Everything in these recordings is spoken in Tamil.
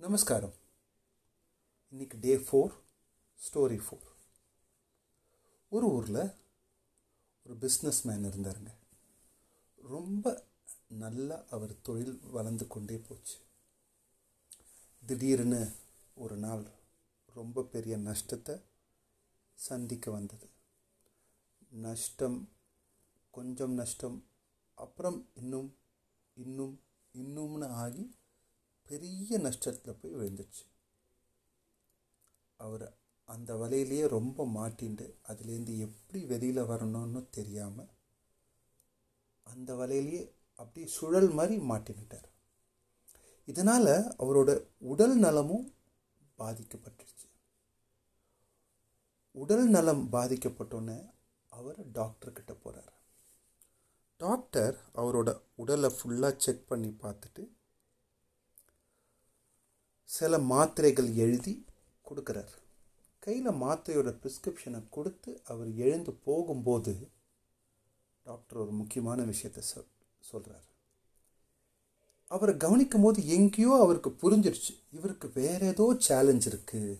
நமஸ்காரம். இன்னைக்கு டே ஃபோர் ஸ்டோரி ஃபோர் ஒரு ஊரில் ஒரு பிஸ்னஸ் மேன் இருந்தாருங்க. ரொம்ப நல்லா அவர் தொழில் வளர்ந்து கொண்டே போச்சு. திடீர்னு ஒரு நாள் ரொம்ப பெரிய நஷ்டத்தை சந்திக்க வந்தது. நஷ்டம் கொஞ்சம் நஷ்டம் அப்புறம் இன்னும் இன்னும் இன்னும்னு ஆகி பெரிய நஷ்டத்தில் போய் விழுந்துச்சு அவர் அந்த வலையிலேயே ரொம்ப மாட்டிண்டு அதுலேருந்து எப்படி வெளியில் வரணும்னு தெரியாமல் அந்த வலையிலேயே அப்படியே சுழல் மாதிரி மாட்டிக்கிட்டார். இதனால் அவரோட உடல் நலமும் பாதிக்கப்பட்டுருச்சு. உடல் நலம் பாதிக்கப்பட்டோன்னே அவர் டாக்டர்கிட்ட போகிறார் டாக்டர் அவரோட உடலை ஃபுல்லாக செக் பண்ணி பார்த்துட்டு சில மாத்திரைகள் எழுதி கொடுக்குறார். கையில் மாத்திரையோட ப்ரிஸ்கிரிப்ஷனை கொடுத்து அவர் எழுந்து போகும்போது டாக்டர் ஒரு முக்கியமான விஷயத்த சொல் சொல்கிறார் அவரை கவனிக்கும் போது எங்கேயோ அவருக்கு புரிஞ்சிருச்சு. இவருக்கு வேற ஏதோ சேலஞ்ச் இருக்குது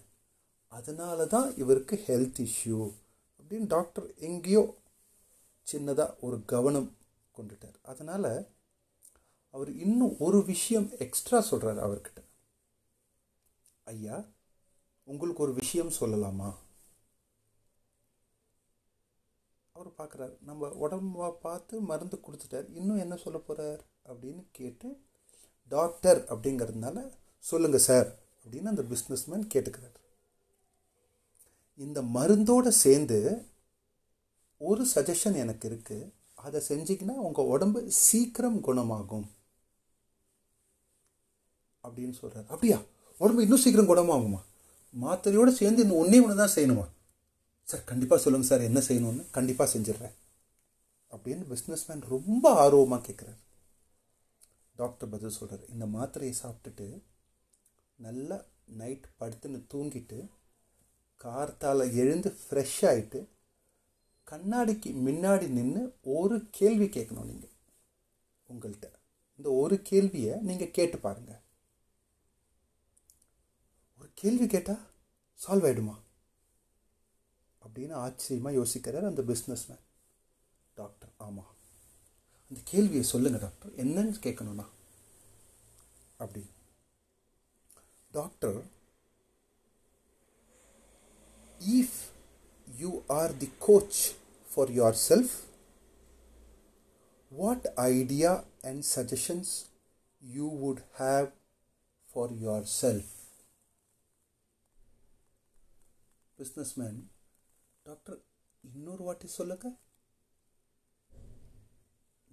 அதனால தான் இவருக்கு ஹெல்த் இஷ்யூ அப்படின்னு டாக்டர் எங்கேயோ சின்னதாக ஒரு கவனம் கொண்டுட்டார். அதனால் அவர் இன்னும் ஒரு விஷயம் எக்ஸ்ட்ரா சொல்கிறார் அவர்கிட்ட. ஐயா உங்களுக்கு ஒரு விஷயம் சொல்லலாமா? அவர் பார்க்குறாரு நம்ம உடம்ப பார்த்து மருந்து கொடுத்துட்டார். இன்னும் என்ன சொல்ல போகிறார் அப்படின்னு கேட்டு டாக்டர் அப்படிங்கிறதுனால சொல்லுங்கள் சார் அப்படின்னு அந்த பிஸ்னஸ்மேன் கேட்டுக்கிறார். இந்த மருந்தோடு சேர்ந்து ஒரு சஜஷன் எனக்கு இருக்குது அதை செஞ்சிங்கன்னா உங்கள் உடம்பு சீக்கிரம் குணமாகும் அப்படின்னு சொல்கிறார் அப்படியா? உடம்பு இன்னும் சீக்கிரம் குணமாகுமா? மாத்திரையோடு சேர்ந்து இன்னும் ஒன்றே ஒன்று தான் செய்யணுமா? சார் கண்டிப்பாக சொல்லுங்கள் சார் என்ன செய்யணும்னு கண்டிப்பாக செஞ்சிடுறேன். அப்படின்னு பிஸ்னஸ்மேன் ரொம்ப ஆர்வமாக கேட்குறாரு டாக்டர் பதில் சொல்கிறார் இந்த மாத்திரையை சாப்பிட்டுட்டு நல்லா நைட் படுத்துன்னு தூங்கிட்டு கார்த்தால் எழுந்து ஃப்ரெஷ் ஆகிட்டு கண்ணாடிக்கு முன்னாடி நின்று ஒரு கேள்வி கேட்கணும் நீங்கள் உங்கள்கிட்ட இந்த ஒரு கேள்வியை நீங்கள் கேட்டு பாருங்கள் கேள்வி கேட்டால் சால்வ் ஆகிடுமா அப்படின்னு ஆச்சரியமாக யோசிக்கிறார் அந்த பிஸ்னஸ் மேன் டாக்டர் ஆமாம் அந்த கேள்வியை சொல்லுங்கள் டாக்டர் என்னன்னு கேட்கணும்னா. அப்படி. Doctor if you are the coach for yourself, what idea and suggestions you would have for yourself? Businessman doctor இன்னொரு வாட்டி சொல்லுங்க.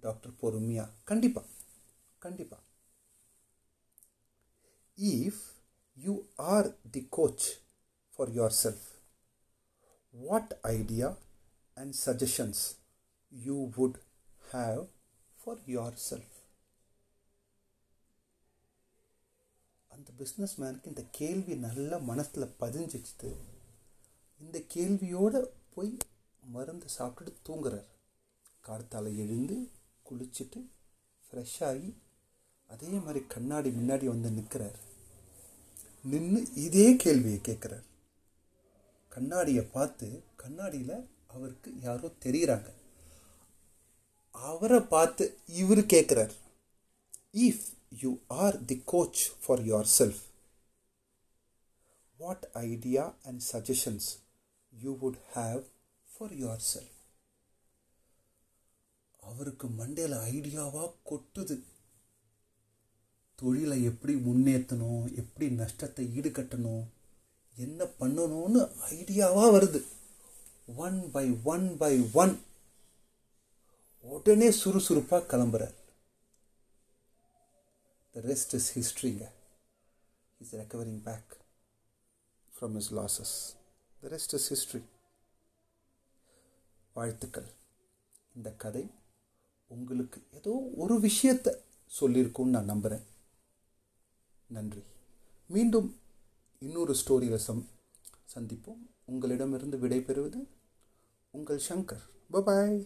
டாக்டர் பொறுமையா. கண்டிப்பா. கண்டிப்பா. If you are the coach for yourself what idea and suggestions you would have for yourself அந்த பிஸ்னஸ் மேனுக்கு இந்த கேள்வி நல்ல மனசில் பதிஞ்சிச்சு இந்த கேள்வியோடு போய் மருந்து சாப்பிட்டுட்டு தூங்குறார். கார்த்தால எழுந்து குளிச்சுட்டு ஃப்ரெஷ்ஷாகி அதே மாதிரி கண்ணாடி முன்னாடி வந்து நிற்கிறார் நின்று இதே கேள்வியை கேட்குறார். கண்ணாடியை பார்த்து கண்ணாடியில் அவருக்கு யாரோ தெரிகிறாங்க அவரை பார்த்து இவர் கேட்குறார். If you are the coach for yourself what idea and suggestions you would have for yourself அவருக்கு மண்டையில் ஐடியாவாக கொட்டுது. தொழிலை எப்படி முன்னேற்றணும் எப்படி நஷ்டத்தை ஈடுகட்டணும் என்ன பண்ணணும்னு ஐடியாவாக வருது. One by one by one உடனே சுறுசுறுப்பாக கிளம்புறார். The rest is history is recovering back from is losses the rest is history வாழ்த்துக்கள். இந்த கதை உங்களுக்கு ஏதோ ஒரு விஷயத்தை சொல்லியிருக்கும்னு நான் நம்புகிறேன் நன்றி. மீண்டும் இன்னொரு ஸ்டோரியில் சம் சந்திப்போம். உங்களிடமிருந்து விடைபெறுவது உங்கள் சங்கர். பபாய்